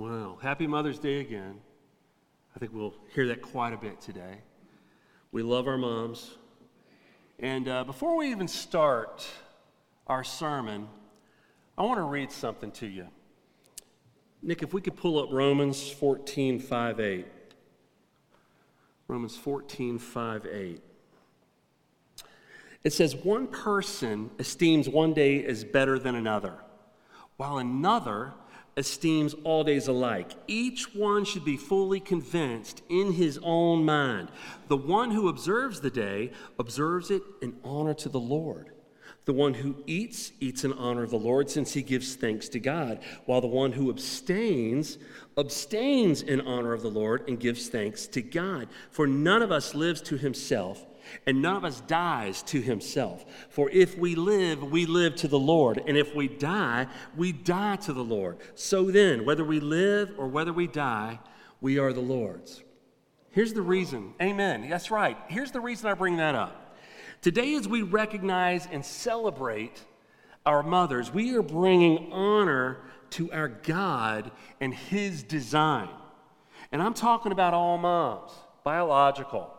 Well, happy Mother's Day again. I think we'll hear that quite a bit today. We love our moms. And uh, before we even start our sermon, I want to read something to you. Nick, if we could pull up Romans 14, 5, 8. Romans 14, 5, 8. It says, One person esteems one day as better than another, while another esteems all days alike. Each one should be fully convinced in his own mind. The one who observes the day observes it in honor to the Lord. The one who eats, eats in honor of the Lord, since he gives thanks to God, while the one who abstains, abstains in honor of the Lord and gives thanks to God. For none of us lives to himself and none of us dies to himself. For if we live, we live to the Lord. And if we die, we die to the Lord. So then, whether we live or whether we die, we are the Lord's. Here's the reason. Amen. That's right. Here's the reason I bring that up. Today, as we recognize and celebrate our mothers, we are bringing honor to our God and His design. And I'm talking about all moms, biological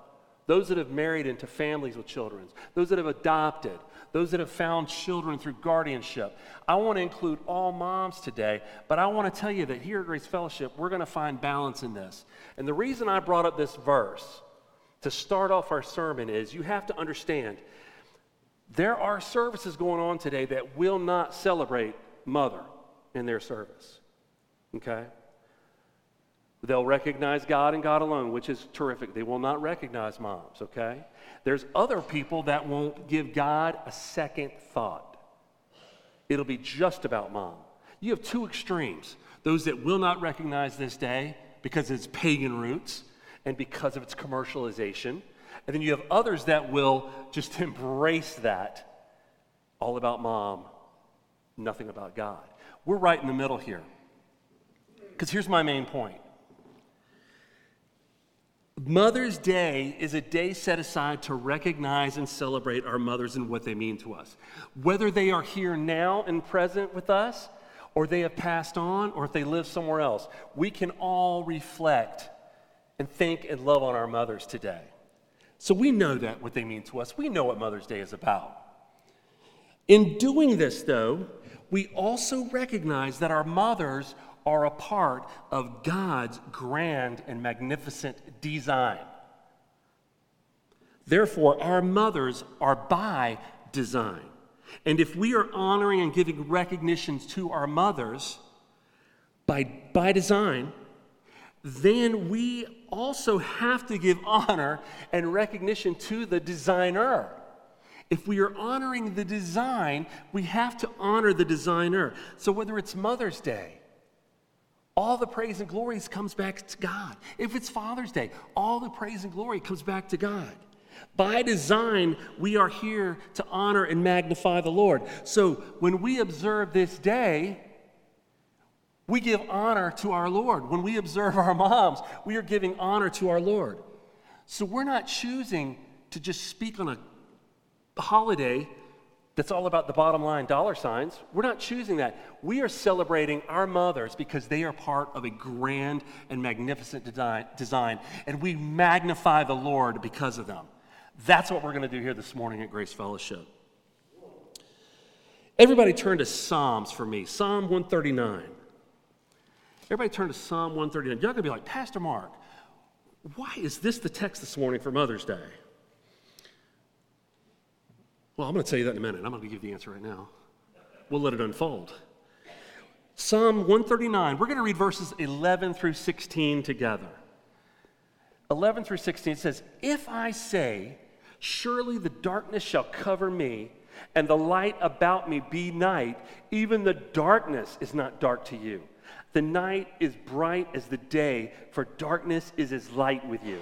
those that have married into families with children, those that have adopted, those that have found children through guardianship. I want to include all moms today, but I want to tell you that here at Grace Fellowship, we're going to find balance in this. And the reason I brought up this verse to start off our sermon is you have to understand there are services going on today that will not celebrate mother in their service. Okay? They'll recognize God and God alone, which is terrific. They will not recognize moms, okay? There's other people that won't give God a second thought. It'll be just about mom. You have two extremes those that will not recognize this day because of its pagan roots and because of its commercialization. And then you have others that will just embrace that all about mom, nothing about God. We're right in the middle here. Because here's my main point Mother's Day is a day set aside to recognize and celebrate our mothers and what they mean to us. Whether they are here now and present with us, or they have passed on, or if they live somewhere else, we can all reflect and think and love on our mothers today. So we know that what they mean to us. We know what Mother's Day is about. In doing this, though, we also recognize that our mothers are a part of God's grand and magnificent design. Therefore, our mothers are by design. And if we are honoring and giving recognitions to our mothers by, by design, then we also have to give honor and recognition to the designer. If we are honoring the design, we have to honor the designer. So whether it's Mother's Day, all the praise and glory comes back to God. If it's Father's Day, all the praise and glory comes back to God. By design, we are here to honor and magnify the Lord. So when we observe this day, we give honor to our Lord. When we observe our moms, we are giving honor to our Lord. So we're not choosing to just speak on a holiday that's all about the bottom line dollar signs. We're not choosing that. We are celebrating our mothers because they are part of a grand and magnificent design, and we magnify the Lord because of them. That's what we're going to do here this morning at Grace Fellowship. Everybody turn to Psalms for me. Psalm 139. Everybody turn to Psalm 139. You're going to be like, Pastor Mark, why is this the text this morning for Mother's Day? Well, I'm going to tell you that in a minute. I'm going to give the answer right now. We'll let it unfold. Psalm 139, we're going to read verses 11 through 16 together. 11 through 16 says, If I say, Surely the darkness shall cover me, and the light about me be night, even the darkness is not dark to you. The night is bright as the day, for darkness is as light with you.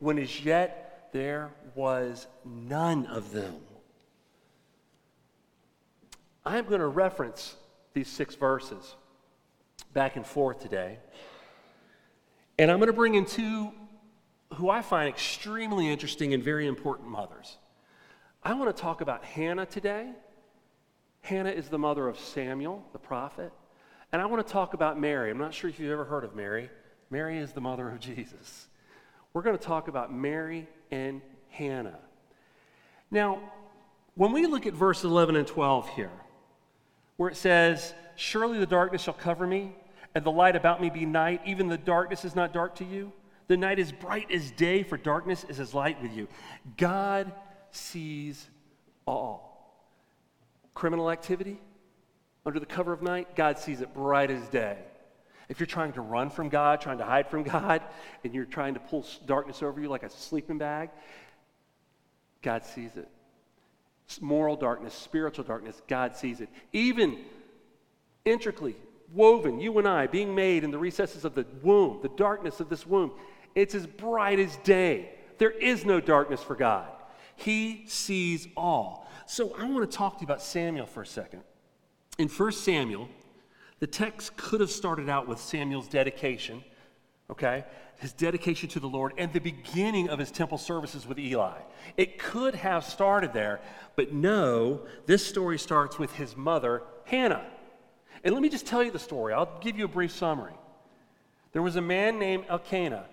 when as yet there was none of them. I'm going to reference these six verses back and forth today. And I'm going to bring in two who I find extremely interesting and very important mothers. I want to talk about Hannah today. Hannah is the mother of Samuel, the prophet. And I want to talk about Mary. I'm not sure if you've ever heard of Mary. Mary is the mother of Jesus. We're going to talk about Mary and Hannah. Now, when we look at verse 11 and 12 here, where it says, Surely the darkness shall cover me, and the light about me be night. Even the darkness is not dark to you. The night is bright as day, for darkness is as light with you. God sees all. Criminal activity under the cover of night, God sees it bright as day. If you're trying to run from God, trying to hide from God, and you're trying to pull darkness over you like a sleeping bag, God sees it. Moral darkness, spiritual darkness, God sees it. Even intricately woven, you and I, being made in the recesses of the womb, the darkness of this womb, it's as bright as day. There is no darkness for God. He sees all. So I want to talk to you about Samuel for a second. In 1 Samuel, the text could have started out with Samuel's dedication, okay? His dedication to the Lord and the beginning of his temple services with Eli. It could have started there, but no, this story starts with his mother, Hannah. And let me just tell you the story. I'll give you a brief summary. There was a man named Elkanah.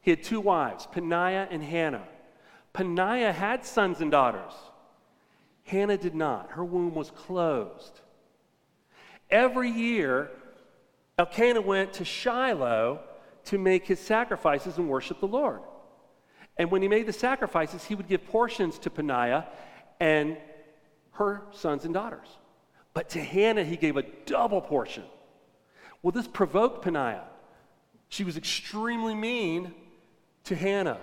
He had two wives, Peninnah and Hannah. Peninnah had sons and daughters. Hannah did not. Her womb was closed. Every year, Elkanah went to Shiloh to make his sacrifices and worship the Lord. And when he made the sacrifices, he would give portions to Peninnah and her sons and daughters. But to Hannah, he gave a double portion. Well, this provoked Peninnah. She was extremely mean to Hannah.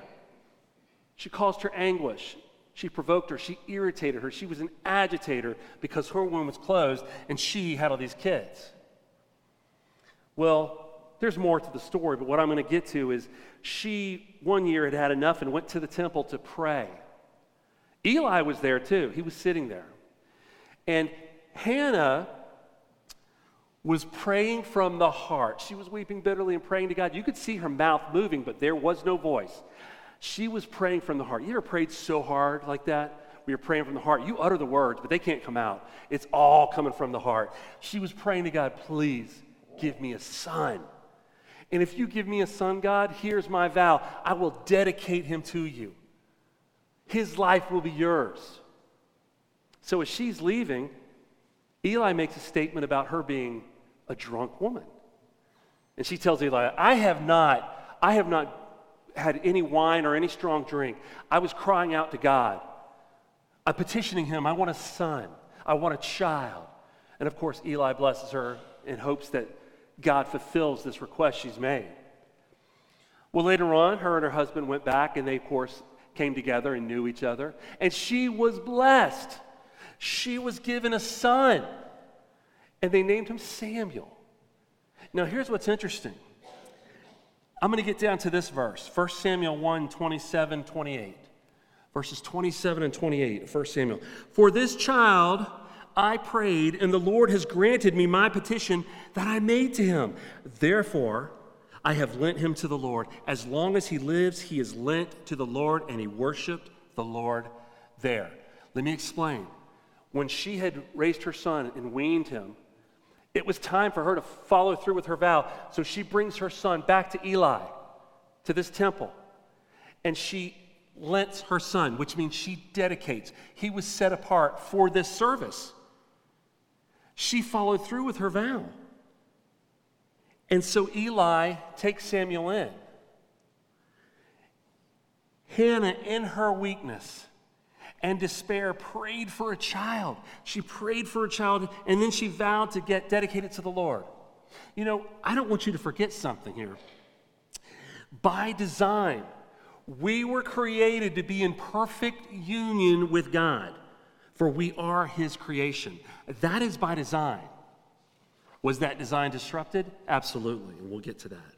She caused her anguish. She provoked her. She irritated her. She was an agitator because her womb was closed and she had all these kids. Well, there's more to the story, but what I'm going to get to is she one year had had enough and went to the temple to pray. Eli was there too. He was sitting there. And Hannah was praying from the heart. She was weeping bitterly and praying to God. You could see her mouth moving, but there was no voice. She was praying from the heart. You ever prayed so hard like that? We you're praying from the heart. You utter the words, but they can't come out. It's all coming from the heart. She was praying to God, please give me a son. And if you give me a son, God, here's my vow I will dedicate him to you. His life will be yours. So as she's leaving, Eli makes a statement about her being a drunk woman. And she tells Eli, I have not, I have not had any wine or any strong drink. I was crying out to God. I'm petitioning him. I want a son. I want a child. And of course, Eli blesses her in hopes that God fulfills this request she's made. Well, later on, her and her husband went back, and they, of course, came together and knew each other. And she was blessed. She was given a son, and they named him Samuel. Now, here's what's interesting I'm going to get down to this verse 1 Samuel 1 27, 28. Verses 27 and 28 1 Samuel. For this child I prayed, and the Lord has granted me my petition that I made to him. Therefore, I have lent him to the Lord. As long as he lives, he is lent to the Lord, and he worshiped the Lord there. Let me explain. When she had raised her son and weaned him, it was time for her to follow through with her vow. So she brings her son back to Eli, to this temple, and she lents her son, which means she dedicates. He was set apart for this service. She followed through with her vow. And so Eli takes Samuel in. Hannah, in her weakness, and despair, prayed for a child. She prayed for a child, and then she vowed to get dedicated to the Lord. You know, I don't want you to forget something here. By design, we were created to be in perfect union with God, for we are His creation. That is by design. Was that design disrupted? Absolutely, and we'll get to that.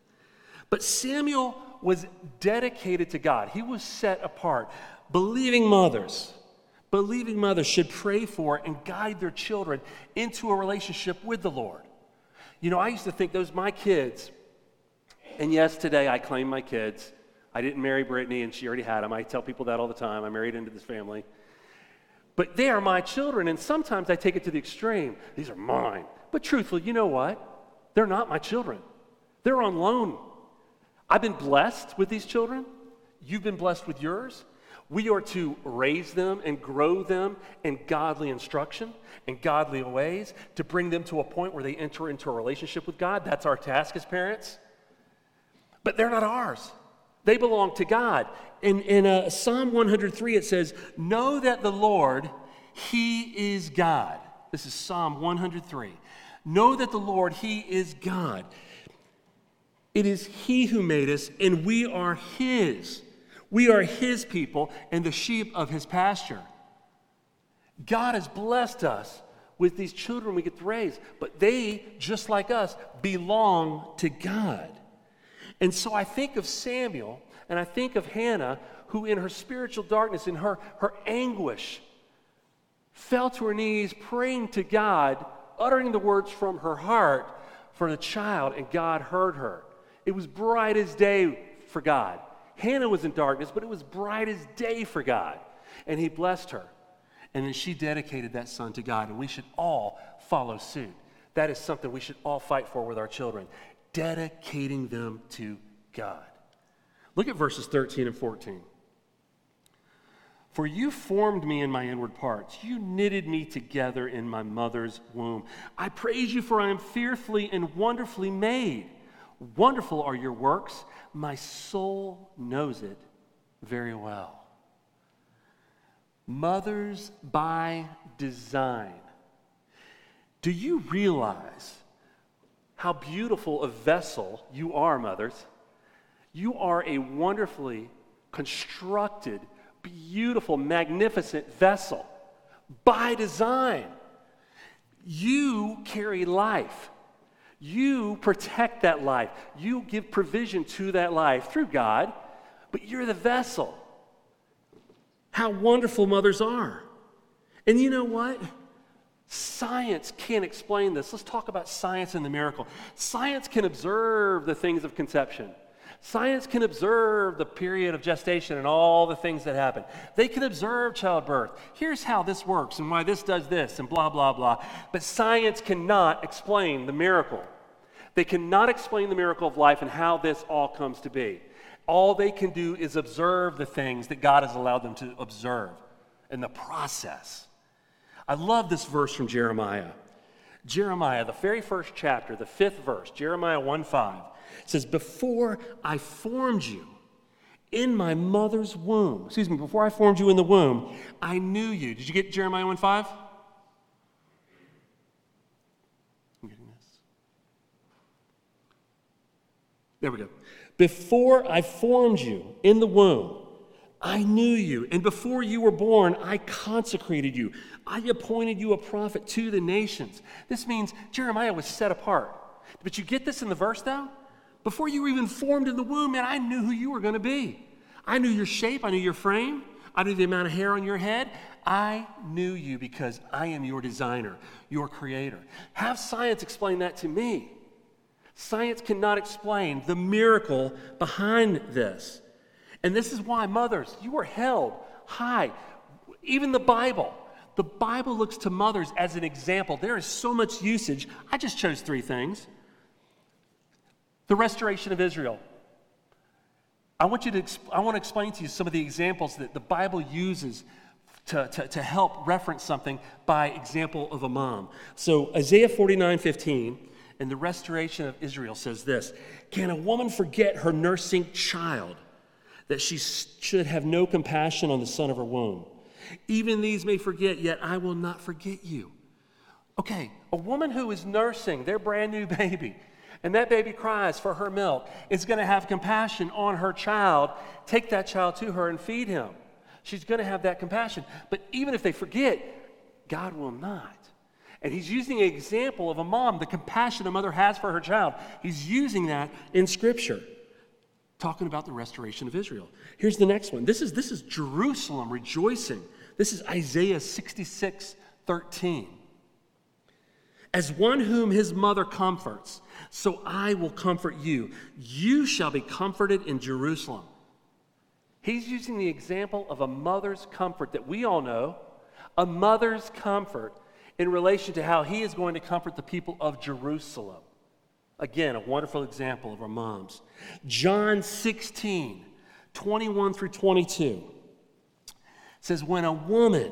But Samuel was dedicated to God, he was set apart. Believing mothers, believing mothers should pray for and guide their children into a relationship with the Lord. You know, I used to think those my kids, and yes, today I claim my kids. I didn't marry Brittany and she already had them. I tell people that all the time. I married into this family. But they are my children, and sometimes I take it to the extreme. These are mine. But truthfully, you know what? They're not my children. They're on loan. I've been blessed with these children. You've been blessed with yours. We are to raise them and grow them in godly instruction and godly ways to bring them to a point where they enter into a relationship with God. That's our task as parents. But they're not ours. They belong to God. In, in uh, Psalm 103, it says, Know that the Lord, He is God. This is Psalm 103. Know that the Lord, He is God. It is He who made us, and we are His. We are His people and the sheep of His pasture. God has blessed us with these children we get to raise, but they, just like us, belong to God. And so I think of Samuel and I think of Hannah, who in her spiritual darkness, in her, her anguish, fell to her knees praying to God, uttering the words from her heart for the child, and God heard her. It was bright as day for God. Hannah was in darkness, but it was bright as day for God. And he blessed her. And then she dedicated that son to God. And we should all follow suit. That is something we should all fight for with our children dedicating them to God. Look at verses 13 and 14. For you formed me in my inward parts. You knitted me together in my mother's womb. I praise you, for I am fearfully and wonderfully made. Wonderful are your works. My soul knows it very well. Mothers by design. Do you realize how beautiful a vessel you are, mothers? You are a wonderfully constructed, beautiful, magnificent vessel by design. You carry life. You protect that life. You give provision to that life through God, but you're the vessel. How wonderful mothers are. And you know what? Science can't explain this. Let's talk about science and the miracle. Science can observe the things of conception. Science can observe the period of gestation and all the things that happen. They can observe childbirth. Here's how this works and why this does this and blah, blah, blah. But science cannot explain the miracle. They cannot explain the miracle of life and how this all comes to be. All they can do is observe the things that God has allowed them to observe in the process. I love this verse from Jeremiah. Jeremiah, the very first chapter, the fifth verse, Jeremiah 1 5, says, Before I formed you in my mother's womb, excuse me, before I formed you in the womb, I knew you. Did you get Jeremiah 1 5? I'm getting this. There we go. Before I formed you in the womb, I knew you, and before you were born, I consecrated you. I appointed you a prophet to the nations. This means Jeremiah was set apart. But you get this in the verse, though? Before you were even formed in the womb, man, I knew who you were going to be. I knew your shape, I knew your frame, I knew the amount of hair on your head. I knew you because I am your designer, your creator. Have science explain that to me. Science cannot explain the miracle behind this. And this is why, mothers, you are held high. Even the Bible, the Bible looks to mothers as an example. There is so much usage. I just chose three things the restoration of Israel. I want, you to, I want to explain to you some of the examples that the Bible uses to, to, to help reference something by example of a mom. So, Isaiah 49 15 and the restoration of Israel says this Can a woman forget her nursing child? that she should have no compassion on the son of her womb. Even these may forget, yet I will not forget you. Okay, a woman who is nursing their brand new baby, and that baby cries for her milk, is going to have compassion on her child, take that child to her and feed him. She's going to have that compassion. But even if they forget, God will not. And he's using an example of a mom, the compassion a mother has for her child. He's using that in Scripture, talking about the restoration of Israel. Here's the next one. This is, this is Jerusalem rejoicing. This is Isaiah 66 13. As one whom his mother comforts, so I will comfort you. You shall be comforted in Jerusalem. He's using the example of a mother's comfort that we all know, a mother's comfort in relation to how he is going to comfort the people of Jerusalem. Again, a wonderful example of our moms. John 16, 21 through 22 says, When a woman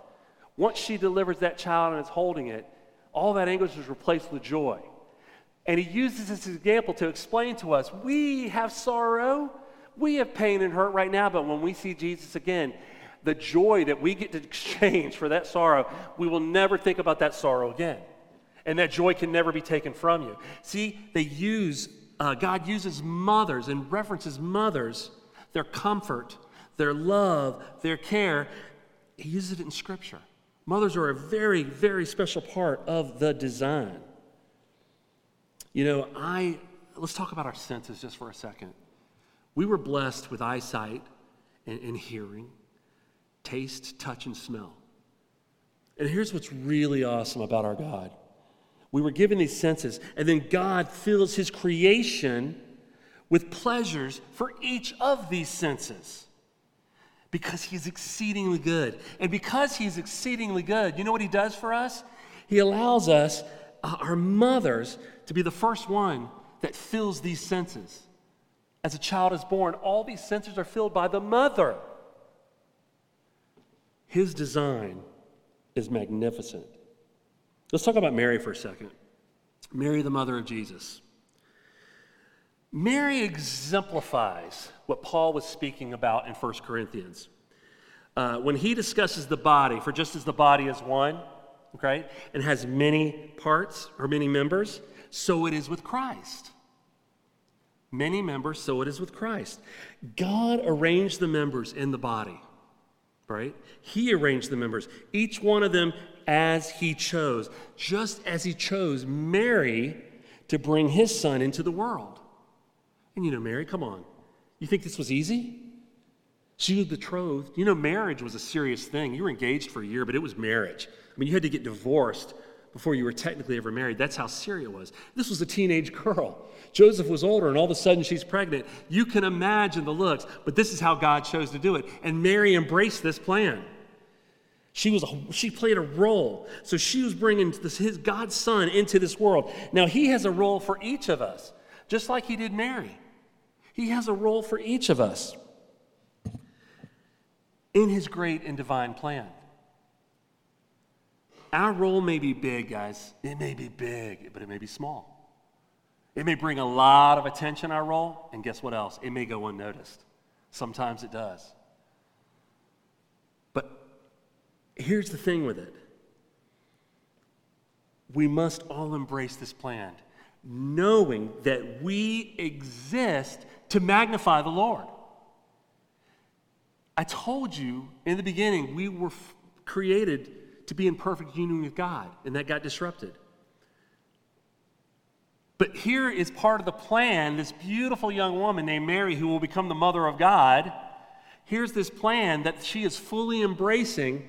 once she delivers that child and is holding it, all that anguish is replaced with joy. And he uses this example to explain to us we have sorrow, we have pain and hurt right now, but when we see Jesus again, the joy that we get to exchange for that sorrow, we will never think about that sorrow again. And that joy can never be taken from you. See, they use, uh, God uses mothers and references mothers, their comfort, their love, their care. He uses it in Scripture. Mothers are a very, very special part of the design. You know, I, let's talk about our senses just for a second. We were blessed with eyesight and, and hearing taste, touch, and smell. And here's what's really awesome about our God we were given these senses, and then God fills his creation with pleasures for each of these senses because he's exceedingly good. And because he's exceedingly good, you know what he does for us? He allows us, uh, our mothers, to be the first one that fills these senses. As a child is born, all these senses are filled by the mother. His design is magnificent. Let's talk about Mary for a second. Mary, the mother of Jesus. Mary exemplifies what Paul was speaking about in 1 Corinthians. Uh, when he discusses the body, for just as the body is one, okay, and has many parts or many members, so it is with Christ. Many members, so it is with Christ. God arranged the members in the body right? He arranged the members, each one of them as he chose, just as he chose Mary to bring his son into the world. And you know, Mary, come on. You think this was easy? She was betrothed. You know, marriage was a serious thing. You were engaged for a year, but it was marriage. I mean, you had to get divorced before you were technically ever married. That's how serious it was. This was a teenage girl. Joseph was older, and all of a sudden she's pregnant. You can imagine the looks, but this is how God chose to do it. And Mary embraced this plan. She, was a, she played a role. So she was bringing this, his God's son into this world. Now, he has a role for each of us, just like he did Mary. He has a role for each of us in his great and divine plan. Our role may be big, guys. It may be big, but it may be small. It may bring a lot of attention, our role, and guess what else? It may go unnoticed. Sometimes it does. But here's the thing with it we must all embrace this plan, knowing that we exist to magnify the Lord. I told you in the beginning, we were f- created to be in perfect union with God, and that got disrupted. But here is part of the plan this beautiful young woman named Mary, who will become the mother of God. Here's this plan that she is fully embracing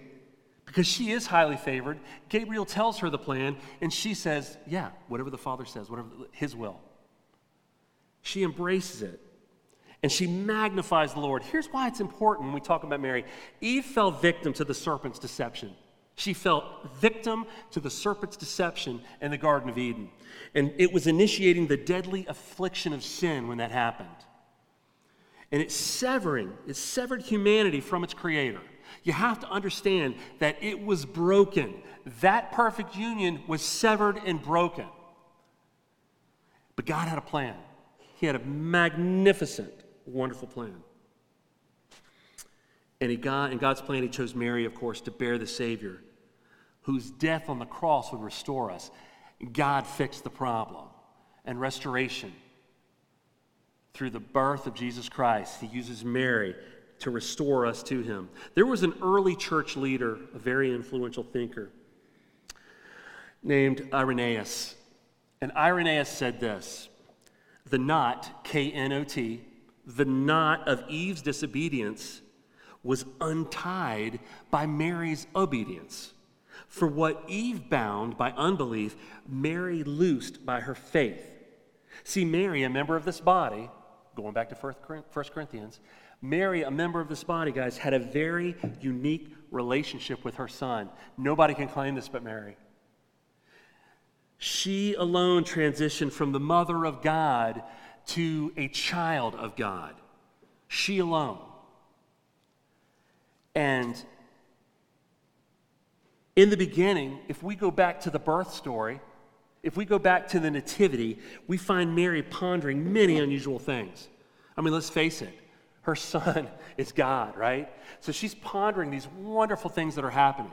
because she is highly favored. Gabriel tells her the plan, and she says, Yeah, whatever the Father says, whatever his will. She embraces it and she magnifies the Lord. Here's why it's important when we talk about Mary Eve fell victim to the serpent's deception. She fell victim to the serpent's deception in the Garden of Eden. And it was initiating the deadly affliction of sin when that happened. And it's severing, it severed humanity from its creator. You have to understand that it was broken. That perfect union was severed and broken. But God had a plan. He had a magnificent, wonderful plan. And, he got, in God's plan, He chose Mary, of course, to bear the Savior, whose death on the cross would restore us. God fixed the problem and restoration through the birth of Jesus Christ. He uses Mary to restore us to Him. There was an early church leader, a very influential thinker, named Irenaeus. And Irenaeus said this The knot, K N O T, the knot of Eve's disobedience was untied by Mary's obedience. For what Eve bound by unbelief, Mary loosed by her faith. See, Mary, a member of this body, going back to 1 Corinthians, Mary, a member of this body, guys, had a very unique relationship with her son. Nobody can claim this but Mary. She alone transitioned from the mother of God to a child of God. She alone. And in the beginning, if we go back to the birth story, if we go back to the Nativity, we find Mary pondering many unusual things. I mean, let's face it, her son is God, right? So she's pondering these wonderful things that are happening.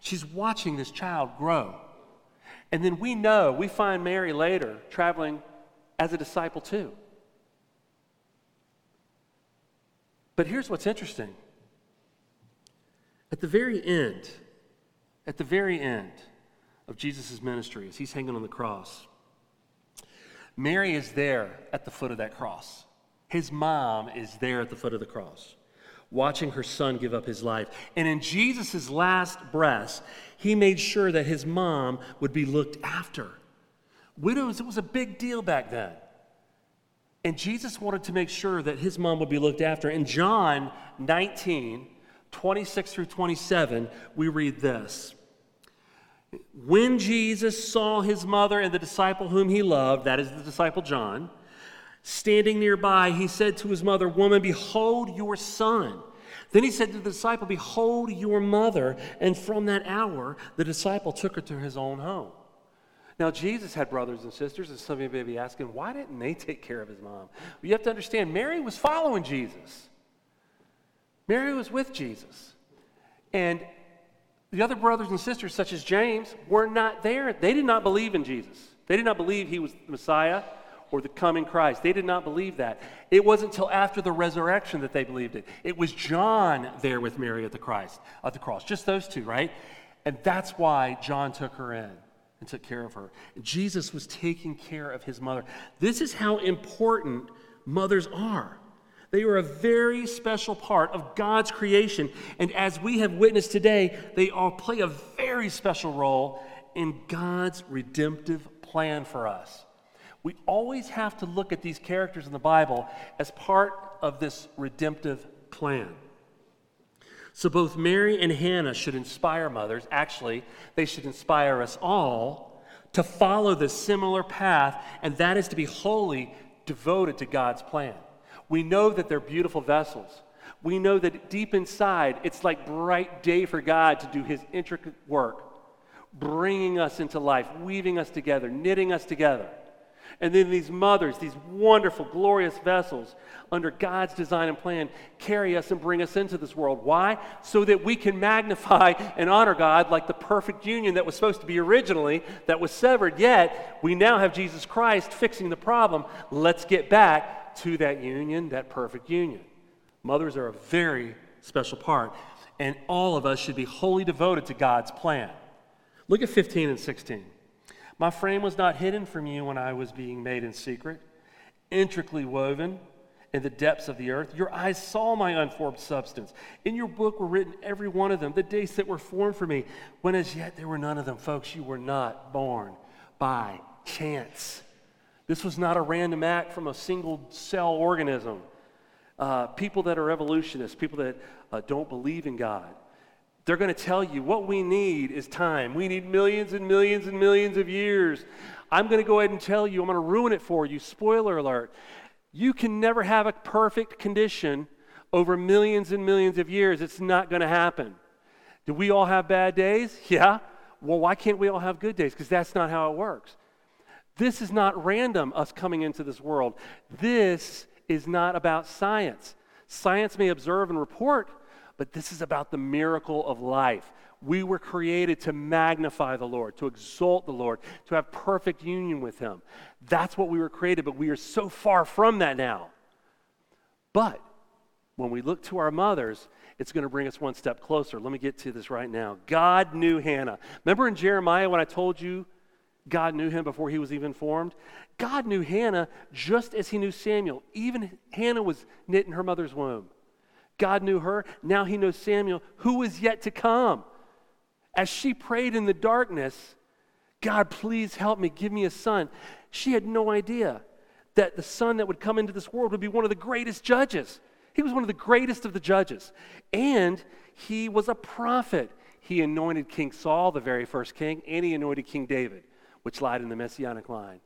She's watching this child grow. And then we know, we find Mary later traveling as a disciple too. But here's what's interesting at the very end, at the very end of Jesus' ministry, as he's hanging on the cross, Mary is there at the foot of that cross. His mom is there at the foot of the cross, watching her son give up his life. And in Jesus' last breath, he made sure that his mom would be looked after. Widows, it was a big deal back then. And Jesus wanted to make sure that his mom would be looked after. In John 19, 26 through 27, we read this. When Jesus saw his mother and the disciple whom he loved, that is the disciple John, standing nearby, he said to his mother, Woman, behold your son. Then he said to the disciple, Behold your mother. And from that hour, the disciple took her to his own home. Now, Jesus had brothers and sisters, and some of you may be asking, why didn't they take care of his mom? Well, you have to understand, Mary was following Jesus. Mary was with Jesus. And the other brothers and sisters, such as James, were not there. They did not believe in Jesus. They did not believe he was the Messiah or the coming Christ. They did not believe that. It wasn't until after the resurrection that they believed it. It was John there with Mary at the Christ at the cross. Just those two, right? And that's why John took her in and took care of her. Jesus was taking care of his mother. This is how important mothers are. They are a very special part of God's creation. And as we have witnessed today, they all play a very special role in God's redemptive plan for us. We always have to look at these characters in the Bible as part of this redemptive plan. So both Mary and Hannah should inspire mothers. Actually, they should inspire us all to follow this similar path, and that is to be wholly devoted to God's plan. We know that they're beautiful vessels. We know that deep inside, it's like bright day for God to do his intricate work, bringing us into life, weaving us together, knitting us together. And then these mothers, these wonderful, glorious vessels, under God's design and plan, carry us and bring us into this world. Why? So that we can magnify and honor God like the perfect union that was supposed to be originally, that was severed. Yet, we now have Jesus Christ fixing the problem. Let's get back to that union, that perfect union. Mothers are a very special part, and all of us should be wholly devoted to God's plan. Look at 15 and 16. My frame was not hidden from you when I was being made in secret, intricately woven in the depths of the earth. Your eyes saw my unformed substance. In your book were written every one of them, the days that were formed for me, when as yet there were none of them. Folks, you were not born by chance. This was not a random act from a single cell organism. Uh, people that are evolutionists, people that uh, don't believe in God, they're going to tell you what we need is time. We need millions and millions and millions of years. I'm going to go ahead and tell you, I'm going to ruin it for you. Spoiler alert. You can never have a perfect condition over millions and millions of years. It's not going to happen. Do we all have bad days? Yeah. Well, why can't we all have good days? Because that's not how it works. This is not random, us coming into this world. This is not about science. Science may observe and report, but this is about the miracle of life. We were created to magnify the Lord, to exalt the Lord, to have perfect union with Him. That's what we were created, but we are so far from that now. But when we look to our mothers, it's going to bring us one step closer. Let me get to this right now. God knew Hannah. Remember in Jeremiah when I told you God knew him before he was even formed? God knew Hannah just as he knew Samuel. Even Hannah was knit in her mother's womb. God knew her. Now he knows Samuel, who was yet to come. As she prayed in the darkness, God, please help me, give me a son. She had no idea that the son that would come into this world would be one of the greatest judges. He was one of the greatest of the judges. And he was a prophet. He anointed King Saul, the very first king, and he anointed King David, which lied in the messianic line.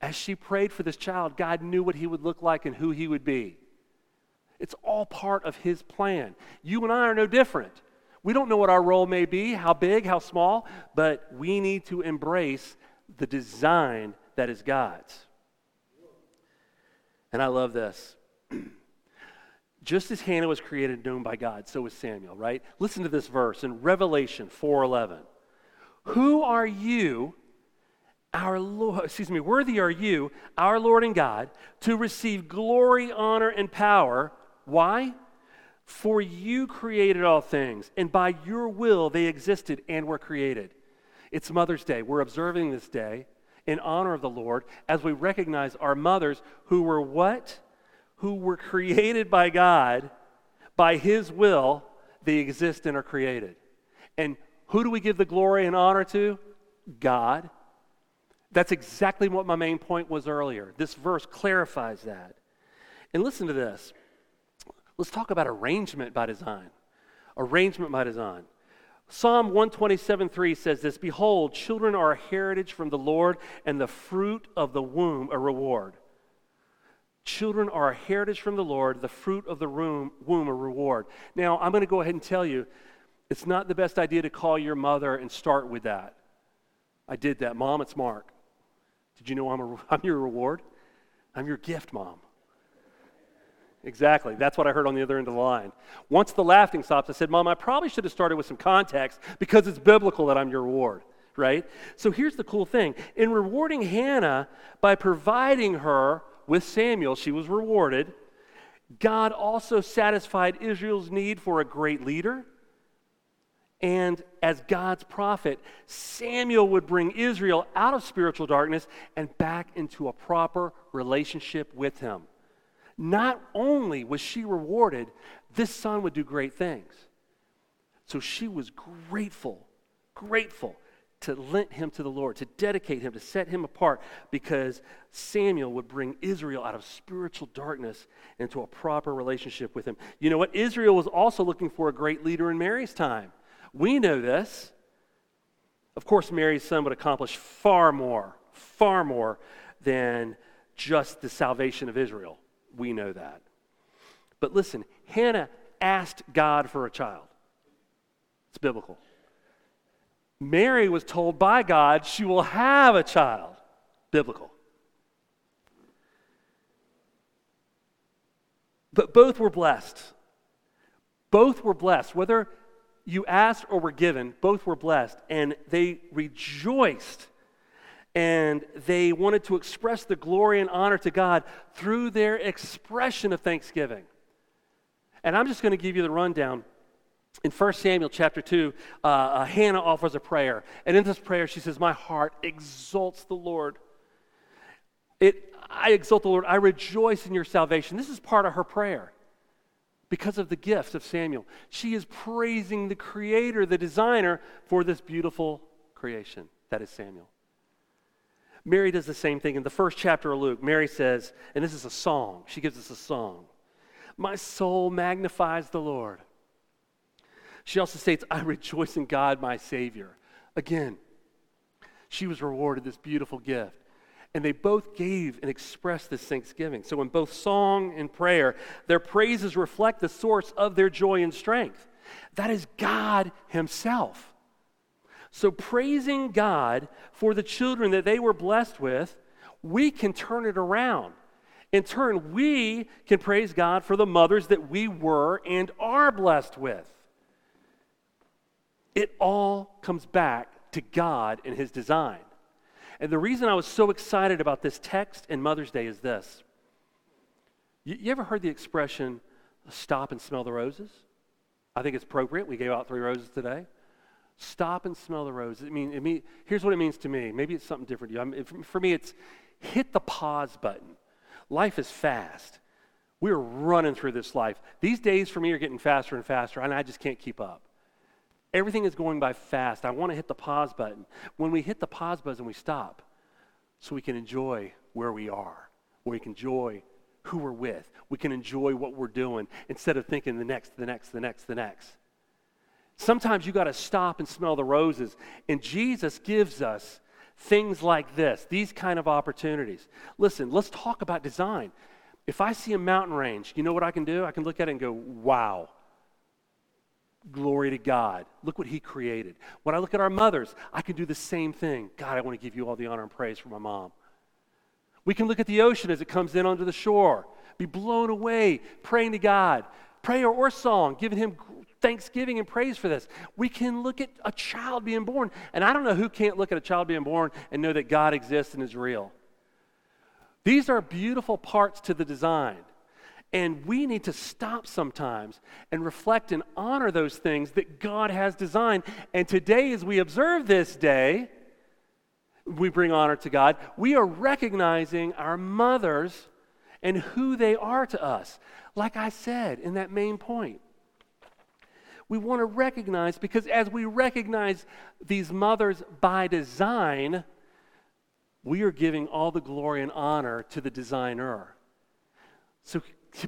As she prayed for this child, God knew what he would look like and who he would be. It's all part of his plan. You and I are no different. We don't know what our role may be, how big, how small, but we need to embrace the design that is God's. And I love this. Just as Hannah was created and known by God, so was Samuel, right? Listen to this verse in Revelation 4:11. Who are you, our Lord, excuse me, worthy are you, our Lord and God, to receive glory, honor, and power why? For you created all things, and by your will they existed and were created. It's Mother's Day. We're observing this day in honor of the Lord as we recognize our mothers who were what? Who were created by God, by His will, they exist and are created. And who do we give the glory and honor to? God. That's exactly what my main point was earlier. This verse clarifies that. And listen to this Let's talk about arrangement by design. Arrangement by design. Psalm 127:3 says this Behold, children are a heritage from the Lord, and the fruit of the womb a reward. Children are a heritage from the Lord, the fruit of the womb, womb a reward. Now, I'm going to go ahead and tell you it's not the best idea to call your mother and start with that. I did that. Mom, it's Mark. Did you know I'm, a, I'm your reward? I'm your gift, Mom. Exactly. That's what I heard on the other end of the line. Once the laughing stops, I said, Mom, I probably should have started with some context because it's biblical that I'm your reward, right? So here's the cool thing in rewarding Hannah by providing her with Samuel, she was rewarded. God also satisfied Israel's need for a great leader. And as God's prophet, Samuel would bring Israel out of spiritual darkness and back into a proper relationship with him not only was she rewarded, this son would do great things. So she was grateful, grateful to lend him to the Lord, to dedicate him, to set him apart, because Samuel would bring Israel out of spiritual darkness into a proper relationship with him. You know what? Israel was also looking for a great leader in Mary's time. We know this. Of course, Mary's son would accomplish far more, far more than just the salvation of Israel. We know that. But listen, Hannah asked God for a child. It's biblical. Mary was told by God she will have a child. Biblical. But both were blessed. Both were blessed. Whether you asked or were given, both were blessed. And they rejoiced and they wanted to express the glory and honor to God through their expression of thanksgiving. And I'm just going to give you the rundown. In 1 Samuel chapter 2, uh, uh, Hannah offers a prayer. And in this prayer, she says, My heart exalts the Lord. It, I exalt the Lord. I rejoice in your salvation. This is part of her prayer because of the gift of Samuel. She is praising the creator, the designer, for this beautiful creation that is Samuel. Mary does the same thing in the first chapter of Luke. Mary says, and this is a song, she gives us a song My soul magnifies the Lord. She also states, I rejoice in God, my Savior. Again, she was rewarded this beautiful gift. And they both gave and expressed this thanksgiving. So, in both song and prayer, their praises reflect the source of their joy and strength. That is God Himself. So, praising God for the children that they were blessed with, we can turn it around. In turn, we can praise God for the mothers that we were and are blessed with. It all comes back to God and His design. And the reason I was so excited about this text and Mother's Day is this. You, you ever heard the expression, stop and smell the roses? I think it's appropriate. We gave out three roses today. Stop and smell the roses. I mean, it mean here's what it means to me. Maybe it's something different to you. I mean, for me, it's hit the pause button. Life is fast. We're running through this life. These days for me are getting faster and faster, and I just can't keep up. Everything is going by fast. I want to hit the pause button. When we hit the pause button, we stop so we can enjoy where we are, where we can enjoy who we're with. We can enjoy what we're doing instead of thinking the next, the next, the next, the next. Sometimes you got to stop and smell the roses. And Jesus gives us things like this, these kind of opportunities. Listen, let's talk about design. If I see a mountain range, you know what I can do? I can look at it and go, wow. Glory to God. Look what He created. When I look at our mothers, I can do the same thing. God, I want to give you all the honor and praise for my mom. We can look at the ocean as it comes in onto the shore, be blown away, praying to God, prayer or song, giving Him thanksgiving and praise for this. We can look at a child being born. And I don't know who can't look at a child being born and know that God exists and is real. These are beautiful parts to the design. And we need to stop sometimes and reflect and honor those things that God has designed. And today, as we observe this day, we bring honor to God. We are recognizing our mothers and who they are to us. Like I said in that main point, we want to recognize because as we recognize these mothers by design, we are giving all the glory and honor to the designer. So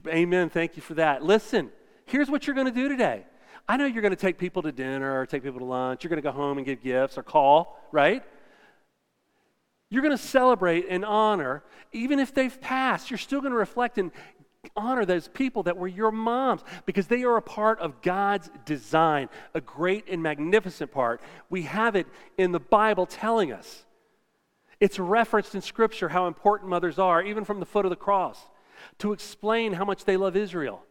Amen. Thank you for that. Listen, here's what you're going to do today. I know you're going to take people to dinner or take people to lunch. You're going to go home and give gifts or call, right? You're going to celebrate and honor, even if they've passed, you're still going to reflect and honor those people that were your moms because they are a part of God's design, a great and magnificent part. We have it in the Bible telling us. It's referenced in Scripture how important mothers are, even from the foot of the cross to explain how much they love Israel.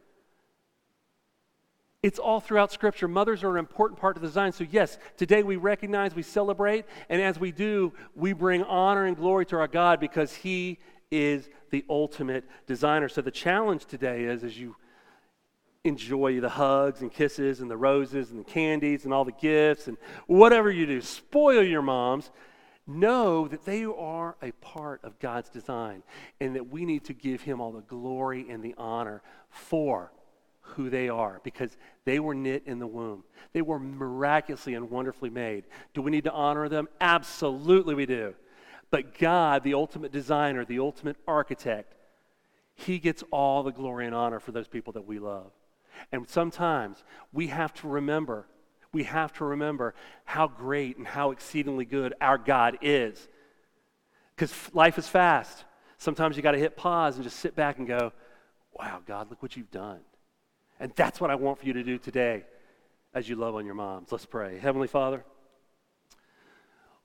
It's all throughout Scripture. Mothers are an important part of the design. So, yes, today we recognize, we celebrate, and as we do, we bring honor and glory to our God because He is the ultimate designer. So, the challenge today is as you enjoy the hugs and kisses and the roses and the candies and all the gifts and whatever you do, spoil your moms know that they are a part of God's design and that we need to give Him all the glory and the honor for who they are because they were knit in the womb. They were miraculously and wonderfully made. Do we need to honor them? Absolutely, we do. But God, the ultimate designer, the ultimate architect, He gets all the glory and honor for those people that we love. And sometimes we have to remember we have to remember how great and how exceedingly good our God is. Because life is fast. Sometimes you got to hit pause and just sit back and go, wow, God, look what you've done. And that's what I want for you to do today as you love on your moms. Let's pray. Heavenly Father,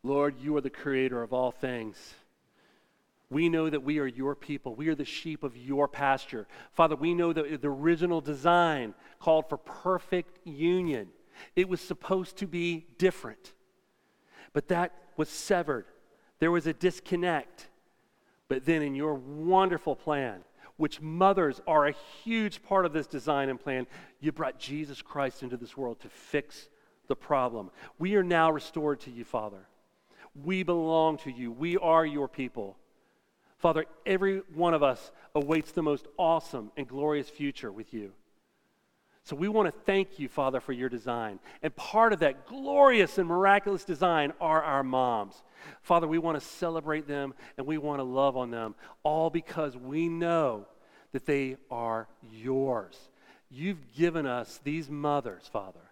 Lord, you are the creator of all things. We know that we are your people. We are the sheep of your pasture. Father, we know that the original design called for perfect union. It was supposed to be different, but that was severed. There was a disconnect. But then, in your wonderful plan, which mothers are a huge part of this design and plan, you brought Jesus Christ into this world to fix the problem. We are now restored to you, Father. We belong to you. We are your people. Father, every one of us awaits the most awesome and glorious future with you. So we want to thank you, Father, for your design. And part of that glorious and miraculous design are our moms. Father, we want to celebrate them and we want to love on them, all because we know that they are yours. You've given us these mothers, Father.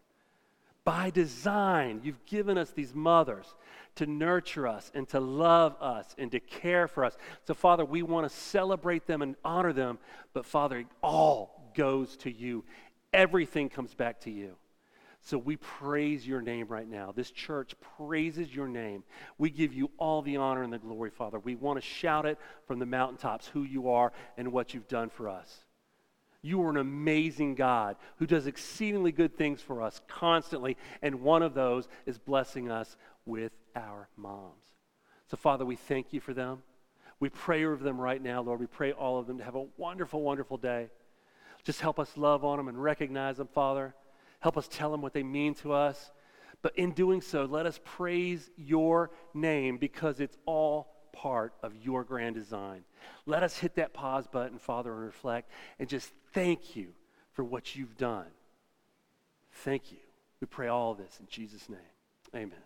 By design, you've given us these mothers to nurture us and to love us and to care for us. So, Father, we want to celebrate them and honor them, but, Father, it all goes to you everything comes back to you. So we praise your name right now. This church praises your name. We give you all the honor and the glory, Father. We want to shout it from the mountaintops who you are and what you've done for us. You are an amazing God who does exceedingly good things for us constantly, and one of those is blessing us with our moms. So, Father, we thank you for them. We pray over them right now, Lord. We pray all of them to have a wonderful, wonderful day. Just help us love on them and recognize them, Father. Help us tell them what they mean to us. But in doing so, let us praise your name because it's all part of your grand design. Let us hit that pause button, Father, and reflect and just thank you for what you've done. Thank you. We pray all this in Jesus' name. Amen.